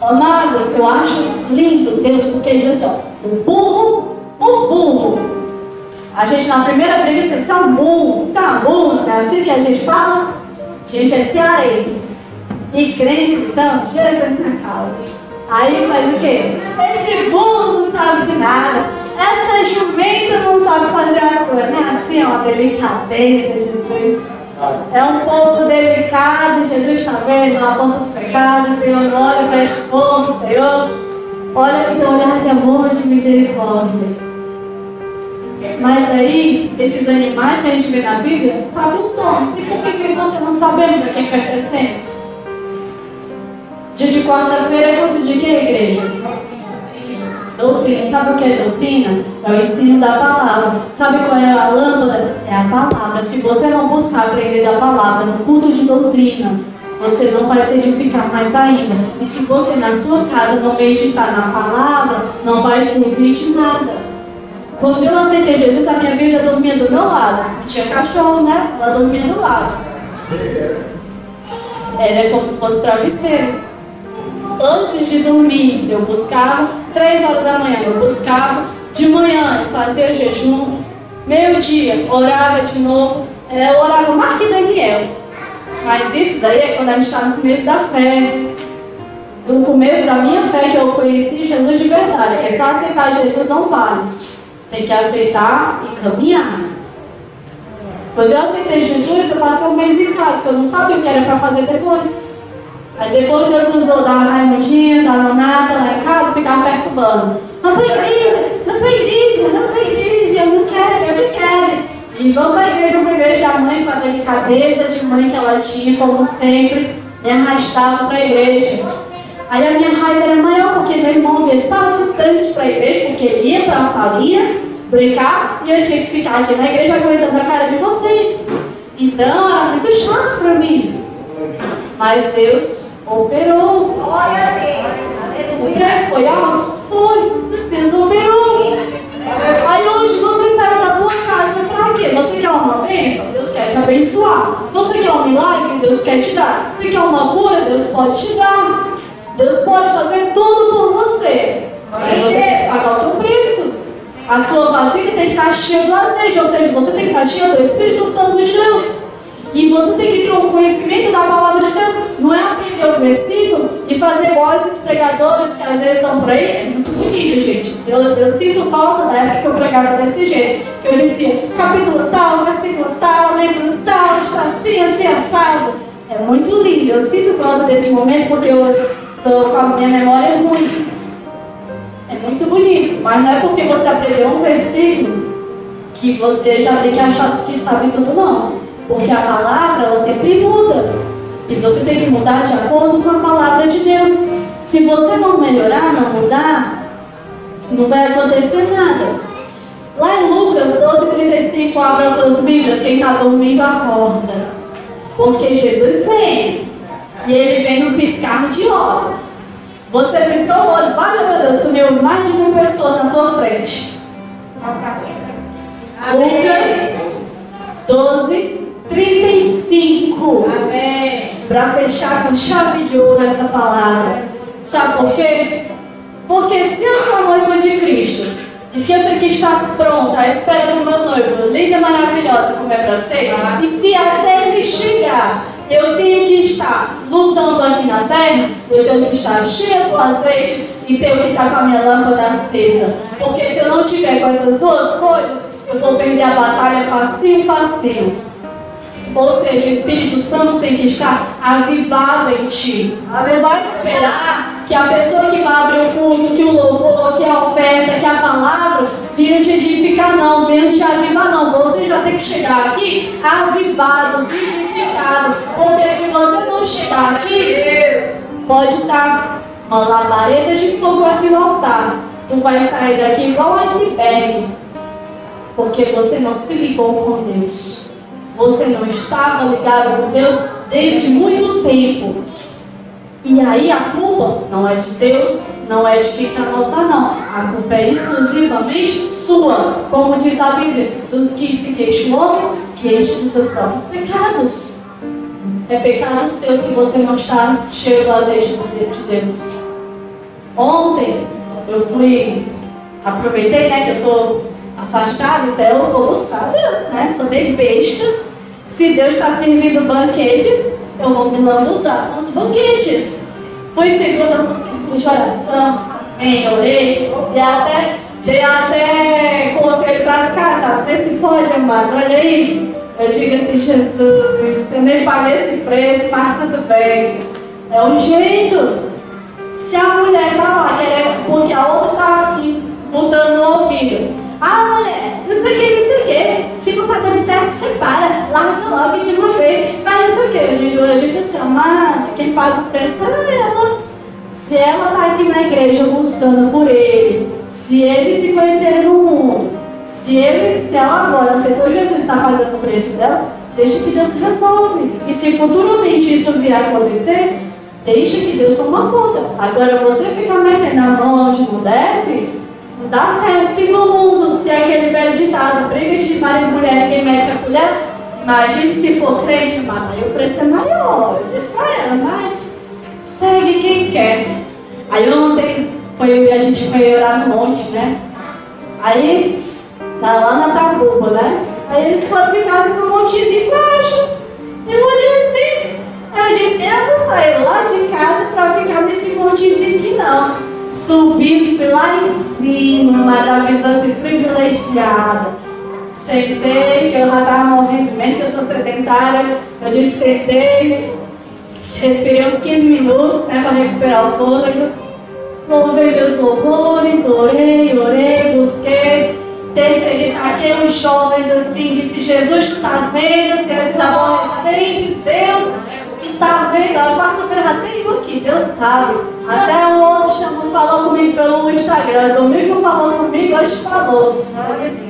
Amados, eu acho lindo Deus, porque Ele diz assim: ó, o burro, o burro. A gente na primeira preguiça, isso é um burro, isso é uma burra, é assim que a gente fala? A gente é cearense. E crente, então, Jesus na causa. Aí faz o quê? Esse burro não sabe de nada. Essa jumenta não sabe fazer as coisas. Não é assim, é uma delicadeza, Jesus. É um povo delicado, Jesus está vendo, não aponta os pecados, Senhor, não olha para este povo, Senhor. Olha com teu olhar de amor, de misericórdia. Mas aí, esses animais que a gente vê na Bíblia, sabem os nomes. E por que, que você não sabemos a quem pertencemos? Dia de quarta-feira é culto de que, igreja? Doutrina. Sabe o que é doutrina? É o ensino da palavra. Sabe qual é a lâmpada? É a palavra. Se você não buscar aprender da palavra no culto de doutrina, você não vai se edificar mais ainda. E se você na sua casa não meditar na palavra, não vai servir de nada. Quando eu aceitei Jesus, a minha Bíblia dormia do meu lado. Tinha cachorro, né? Ela dormia do lado. era como se fosse travesseiro. Antes de dormir, eu buscava, três horas da manhã eu buscava, de manhã eu fazia jejum, meio-dia orava de novo, eu orava mais que Daniel. Mas isso daí é quando a gente está no começo da fé. No começo da minha fé que eu conheci Jesus de verdade. É só aceitar Jesus não vale. Tem que aceitar e caminhar. Quando eu aceitei Jesus, eu passei um mês em casa, porque eu não sabia o que era para fazer depois. Aí depois Deus usou da Raimundinha, da Nonata lá em casa, ficava perturbando. Não para igreja, não para igreja, não para igreja, eu não quero, eu não quero. E vamos para a igreja, vamos para a igreja. A mãe, com a delicadeza de mãe que ela tinha, como sempre, me arrastava para a igreja. Aí a minha raiva era maior, porque meu irmão veio saltitante para a igreja, porque ele ia para a salinha brincar e eu tinha que ficar aqui na igreja aguentando a cara de vocês. Então era muito chato para mim. Mas Deus operou. Glória a Deus. O preço foi alto? Foi, mas Deus operou. Aí hoje você saiu da tua casa, você fala o quê? Você quer uma bênção? Deus quer te abençoar. Você quer um milagre? Deus quer te dar. Você quer uma cura? Deus pode te dar. Deus pode fazer tudo por você. Mas você tem que pagar o teu preço. A tua vasilha tem que estar cheia do azeite, ou seja, você tem que estar cheia do Espírito Santo de Deus. E você tem que ter um conhecimento da palavra de Deus. Não é aprender o versículo e fazer vozes pregadores que às vezes estão por aí. É muito bonito, gente. Eu, eu sinto falta da época que eu pregava desse jeito. Que eu dizia, capítulo tal, versículo tal, livro tal, está assim, assim, assado. É muito lindo. Eu sinto falta desse momento porque eu Estou com a minha memória ruim. É muito bonito, mas não é porque você aprendeu um versículo que você já tem que achar que sabe tudo, não. Porque a palavra, ela sempre muda. E você tem que mudar de acordo com a palavra de Deus. Se você não melhorar, não mudar, não vai acontecer nada. Lá em Lucas 12,35, abra suas Bíblias, quem está dormindo acorda. Porque Jesus vem. E ele vem no piscar de olhos. Você piscou o olho, vale meu Deus, sumiu mais de mil pessoas na tua frente. Lucas 12, 35. Amém. Para fechar com chave de ouro essa palavra. Sabe por quê? Porque se eu sou noiva de Cristo, e se eu tenho que estar pronta à espera do meu noivo, linda, maravilhosa, como é para você, e se até ele chegar, eu tenho que estar lutando aqui na terra, eu tenho que estar cheia do azeite e tenho que estar com a minha lâmpada acesa. Porque se eu não tiver com essas duas coisas, eu vou perder a batalha facinho, facinho. Ou seja, o Espírito Santo tem que estar avivado em ti. Você vai esperar que a pessoa que vai abrir o culto, que o louvor, que a oferta, que a palavra venha te edificar, não, venha te avivar, não. Você já tem que chegar aqui avivado, vivificado. Porque se você não chegar aqui, pode estar uma labareda de fogo aqui no altar. Tu vai sair daqui igual um iceberg. Porque você não se ligou com Deus. Você não estava ligado com Deus desde muito tempo. E aí a culpa não é de Deus, não é de quem está no altar, não. A culpa é exclusivamente sua. Como diz a Bíblia, do que se queixa o homem, queixa dos seus próprios pecados. É pecado seu se você não está cheio do azeite de Deus. Ontem eu fui, aproveitei né, que eu estou afastado, então eu vou buscar Deus, né? Sou bem besta. Se Deus está servindo banquetes, eu vou me lambuzar com os banquetes. Fui segunda no ciclo de oração, amém, orei, e até, dei até conselho para as casas, vê se pode, amado, olha aí. Eu digo assim, Jesus, você nem paga esse preço, mas tudo bem. É um jeito. Se a mulher está lá, querendo, porque a outra está mudando o ouvido, ah, mulher, não sei o que, não sei o que. Se tá dando certo, você para. Larga logo de uma vez. Mas não sei o que. Eu digo, eu disse assim, amada, quem paga o preço é ela. Se ela tá aqui na igreja buscando por ele, se eles se conhecerem no mundo, se ele, se ela agora aceitou Jesus está pagando o preço dela, deixa que Deus resolve. E se futuramente isso vier a acontecer, deixa que Deus toma conta. Agora você fica metendo a mão onde não deve, não dá certo. Se mundo tem aquele velho ditado, brigas de marido e mulher, quem mete a colher, Imagine se for crente, mas aí o preço é maior. Eu disse para ela, mas segue quem quer. Aí ontem foi, a gente foi orar no monte, né? Aí, tá lá na Tabuba, né? Aí eles foram ficar no montezinho embaixo. Eu olhei assim. Eu disse, eu não saio lá de casa para ficar nesse montezinho aqui não. Subi, fui lá em cima, mas a visão assim, privilegiada Sentei, que eu já estava morrendo, mesmo que eu sou sedentária, eu disse sentei, respirei uns 15 minutos né, para recuperar o fôlego. Louvei meus louvores, orei, orei, busquei. Terceiro, aqueles jovens assim, disse, Jesus, tu está vendo, se eles estavam Deus, tu está vendo, a quarta-feira já tem aqui, Deus sabe. Até um outro chamou, falou comigo pelo Instagram, domingo falou comigo, hoje falou. Eu disse.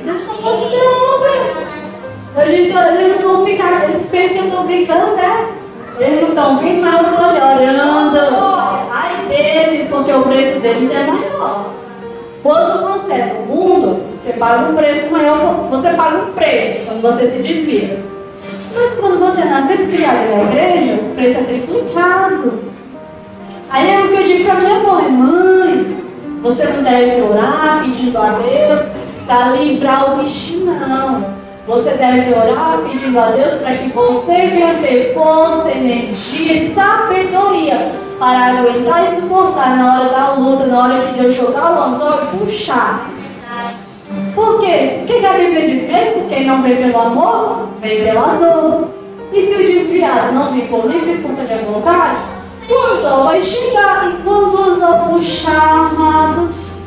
Eu disse, eles não vão ficar, eles pensam que eu brincando, né? Eles não estão vindo, mas eu estou orando. Ai deles, porque o preço deles é maior. Quando você é do mundo, você paga um preço maior, você paga um preço quando você se desvia. Mas quando você nasceu e criado na igreja, o preço é triplicado. Aí é o que eu digo para minha mãe, mãe, você não deve orar pedindo a Deus para livrar o bichinho, não. Você deve orar pedindo a Deus para que você venha ter força, energia e sabedoria para aguentar e suportar na hora da luta, na hora que Deus jogar o anzol e puxar. Por quê? O que a Bíblia diz mesmo? Quem não vem pelo amor, vem pela dor. E se o desviado não por livre e espontânea vontade, anzol vai chegar. E quando anzol puxar, amados,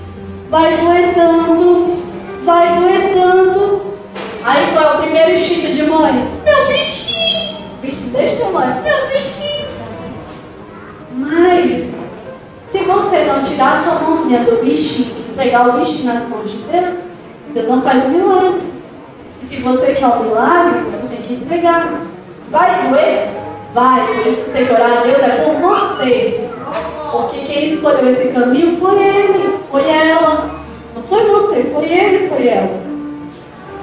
vai doer tanto, vai doer tanto. Aí qual é o primeiro instinto de mãe? Meu bichinho! Bichinho desse tamanho. Meu bichinho! Mas, se você não tirar sua mãozinha do bichinho, pegar o bichinho nas mãos de Deus, Deus não faz o milagre. Se você quer o milagre, você tem que entregar. Vai doer? Vai. Por isso que tem que orar a Deus é por você. Porque quem escolheu esse caminho foi ele, foi ela. Não foi você, foi ele, foi ela.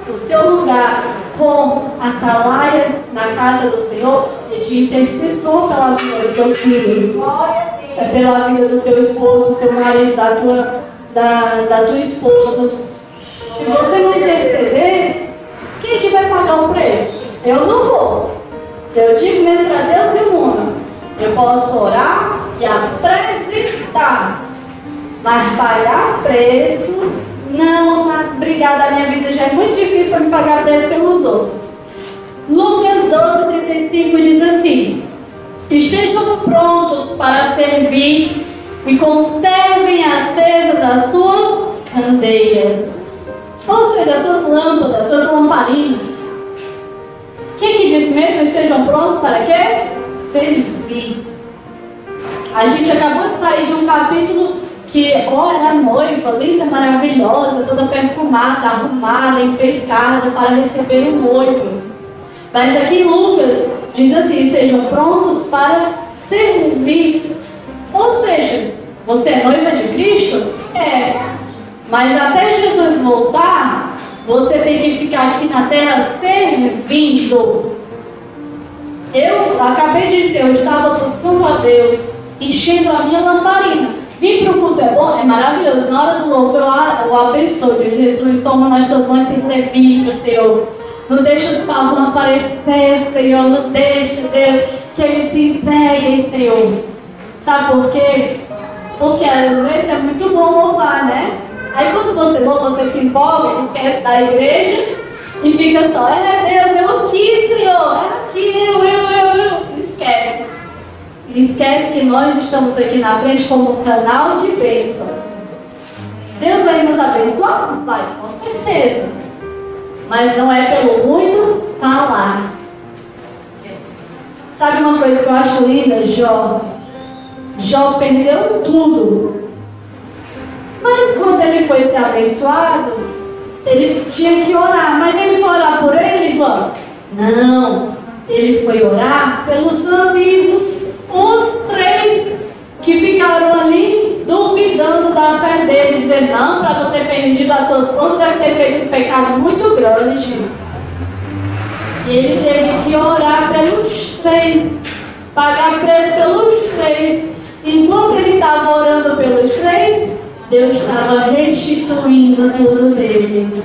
O seu lugar como atalaia na casa do Senhor é de intercessor pela vida do teu filho. É pela vida do teu esposo, do teu marido, da tua, da, da tua esposa. Se você não interceder, quem é que vai pagar o preço? Eu não vou. Eu digo mesmo para Deus e mundo. Eu posso orar e apresentar, mas pagar preço não, mas obrigada, a minha vida já é muito difícil para me pagar preço pelos outros. Lucas 12, 35 diz assim: Estejam prontos para servir e conservem acesas as suas candeias, ou seja, as suas lâmpadas, as suas lamparinas. Que, que diz mesmo? Estejam prontos para quê? Servir. A gente acabou de sair de um capítulo que olha a noiva, linda, maravilhosa, toda perfumada, arrumada, enfeitada para receber o noivo. Mas aqui Lucas diz assim: sejam prontos para servir. Ou seja, você é noiva de Cristo? É. Mas até Jesus voltar, você tem que ficar aqui na terra servindo. Eu acabei de dizer, eu estava buscando a Deus, enchendo a minha lamparina. Vir para o culto é bom, é maravilhoso. Na hora do louvor, eu, eu abençoo. Jesus, toma nas tuas mãos e levita, Senhor. Não deixa os pavos aparecer, Senhor. Não deixa, Deus, que eles se entreguem, Senhor. Sabe por quê? Porque às vezes é muito bom louvar, né? Aí quando você louva, você se empolga, esquece da igreja e fica só, é Deus, eu aqui, Senhor, é aqui, eu, eu, eu, eu. Esquece. E esquece que nós estamos aqui na frente como um canal de bênção. Deus vai nos abençoar? Vai, com certeza. Mas não é pelo muito falar. Sabe uma coisa que eu acho linda, Jó? Jó perdeu tudo. Mas quando ele foi ser abençoado, ele tinha que orar. Mas ele foi orar por ele, Ivan? Não. Ele foi orar pelos amigos os três que ficaram ali duvidando da fé dele, dizendo, não, para não ter perdido as tuas contas, deve ter feito um pecado muito grande. Ele teve que orar pelos três, pagar preço pelos três. Enquanto ele estava orando pelos três, Deus estava restituindo tudo dele.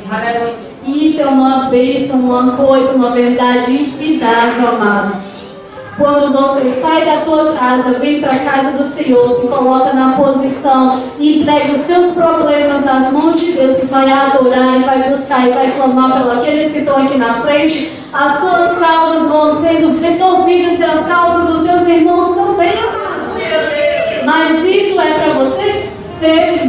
Isso é uma bênção, uma coisa, uma verdade infindável, amados. Quando você sai da tua casa, vem para a casa do Senhor, se coloca na posição entrega os teus problemas nas mãos de Deus e vai adorar e vai buscar e vai clamar pelos aqueles que estão aqui na frente, as tuas causas vão sendo resolvidas e as causas dos teus irmãos também. Mas isso é para você servir.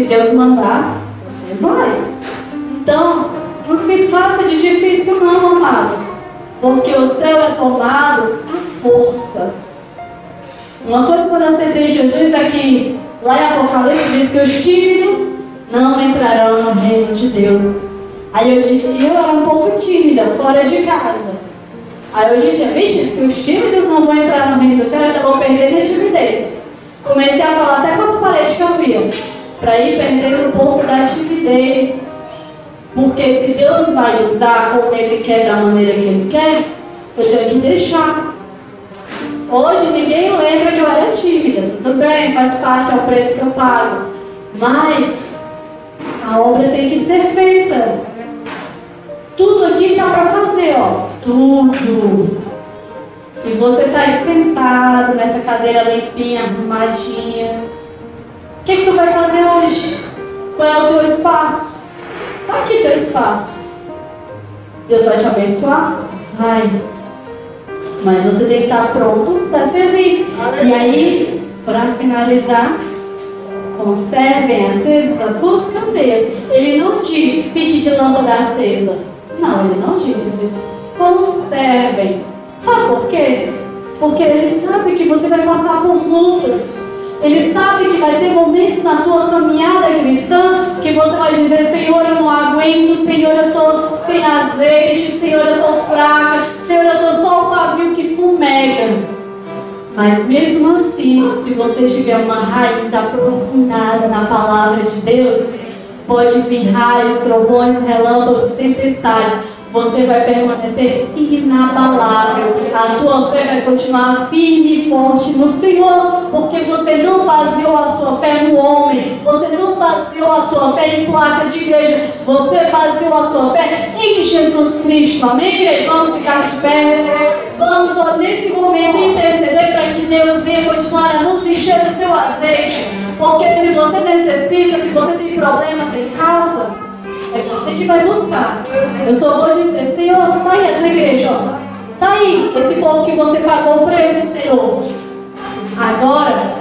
Se Deus mandar, você vai. Então, não se faça de difícil não, amados. Porque o céu é tomado à força. Uma coisa quando eu aceitei Jesus é que lá em Apocalipse diz que os tímidos não entrarão no reino de Deus. Aí eu, eu era um pouco tímida, fora de casa. Aí eu dizia, vixe, se os tímidos não vão entrar no reino do céu, eu vou perder minha timidez. Comecei a falar até com as paredes que eu via, para ir perdendo um pouco da timidez, porque se Deus vai usar como Ele quer, da maneira que Ele quer, eu tenho que deixar. Hoje ninguém lembra que eu era tímida. Tudo bem, faz parte, é o preço que eu pago. Mas a obra tem que ser feita. Tudo aqui está para fazer, ó. Tudo. E você está aí sentado nessa cadeira limpinha, arrumadinha. O que, que tu vai fazer hoje? Qual é o teu espaço? Está aqui teu espaço. Deus vai te abençoar? Vai. Mas você tem que estar pronto para servir. E aí, para finalizar, conservem acesas as suas candeias. Ele não diz, fique de lâmpada acesa. Não, ele não diz, ele diz, conservem. Sabe por quê? Porque ele sabe que você vai passar por lutas. Ele sabe que vai ter momentos na tua caminhada cristã que você vai dizer, Senhor, eu não aguento, Senhor, eu estou sem azeite, Senhor, eu estou fraca, Senhor, eu estou só o pavio que fumega. Mas mesmo assim, se você tiver uma raiz aprofundada na palavra de Deus, pode vir raios, trovões, relâmpagos, tempestades você vai permanecer inabalável. A tua fé vai continuar firme e forte no Senhor, porque você não baseou a sua fé no homem, você não baseou a tua fé em placa de igreja, você baseou a tua fé em Jesus Cristo. Amém, igreja? Vamos ficar de pé. Vamos ó, nesse momento interceder para que Deus venha continuar a nos encher do seu azeite. Porque se você necessita, se você tem problemas em causa, é você que vai buscar. Eu só vou dizer, Senhor, está aí a tua igreja, Está aí esse povo que você pagou o preço, Senhor. Agora,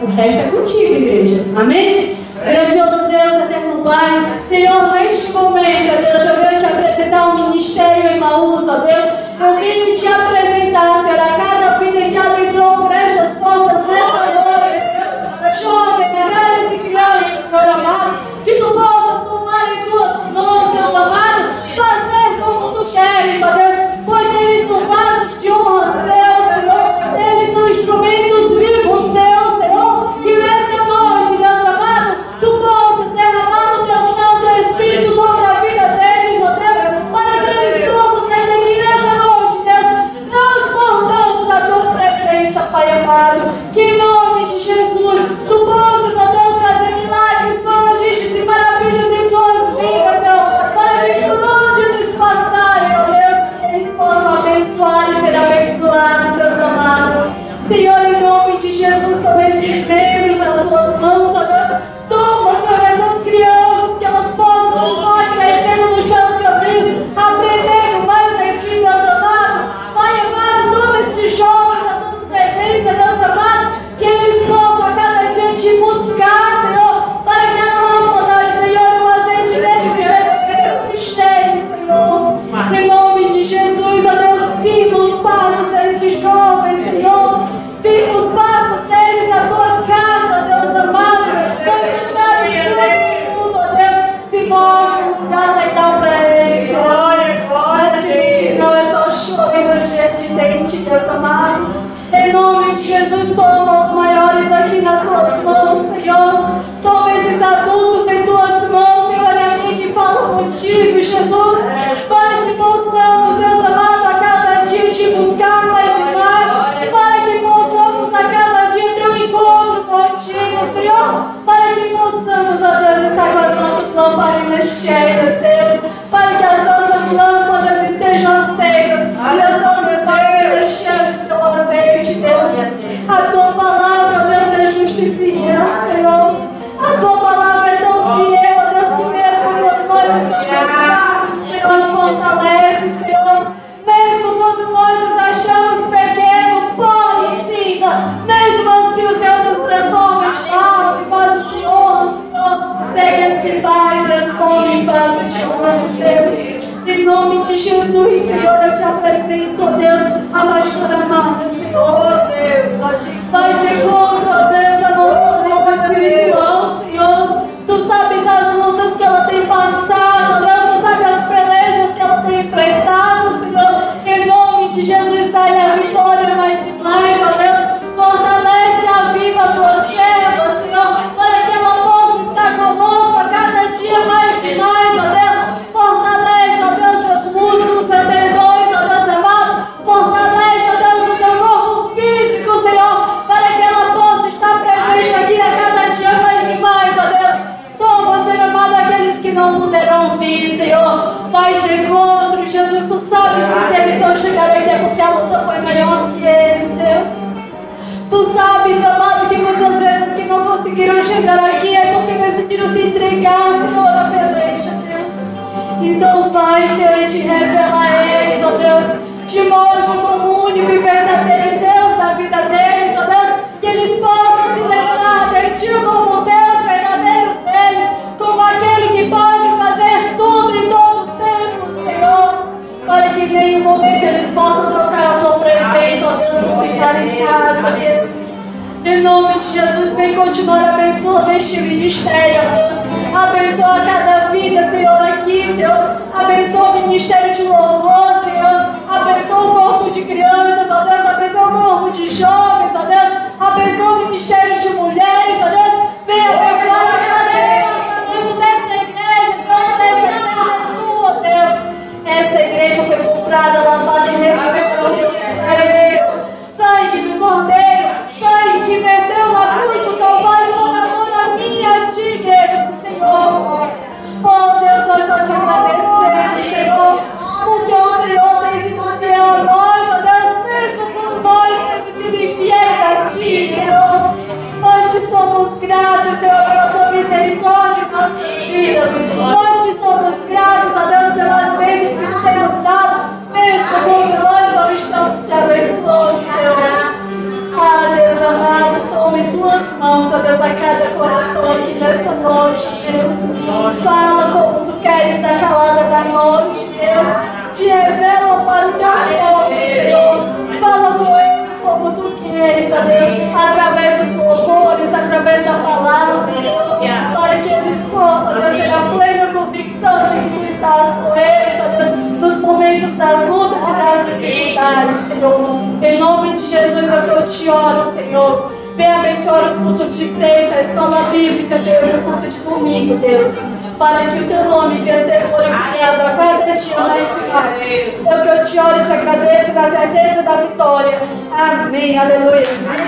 o resto é contigo, igreja. Amém? Grandioso Deus, eterno Pai. Senhor, neste momento, Deus, eu venho te apresentar um ministério em Maús, ó Deus. Eu venho te apresentar, Senhor, a cada vida que adentrou por estas portas nesta noite. Jovens, velhos e crianças, Senhor amado, amado, fazer como tu queres, ó Deus, Jesus, Senhor, eu te apareci, sou Deus, apaixona a alma, Senhor. Deus, vai de encontro. Jesus, vem continuar abençoando este ministério, ó Deus. Abençoa cada vida, Senhor, aqui, Senhor. Abençoa o ministério de louvor, Senhor. Abençoa o corpo de crianças, ó Deus. Abençoa o corpo de jovens. te oro, Senhor. Vem abençoar os cultos de sexta, a escola bíblica, Senhor, e o culto de domingo, Deus. Para que o teu nome venha ser glorificado a cada dia mais e mais. É o que eu te oro e te agradeço na certeza da vitória. Amém. Aleluia.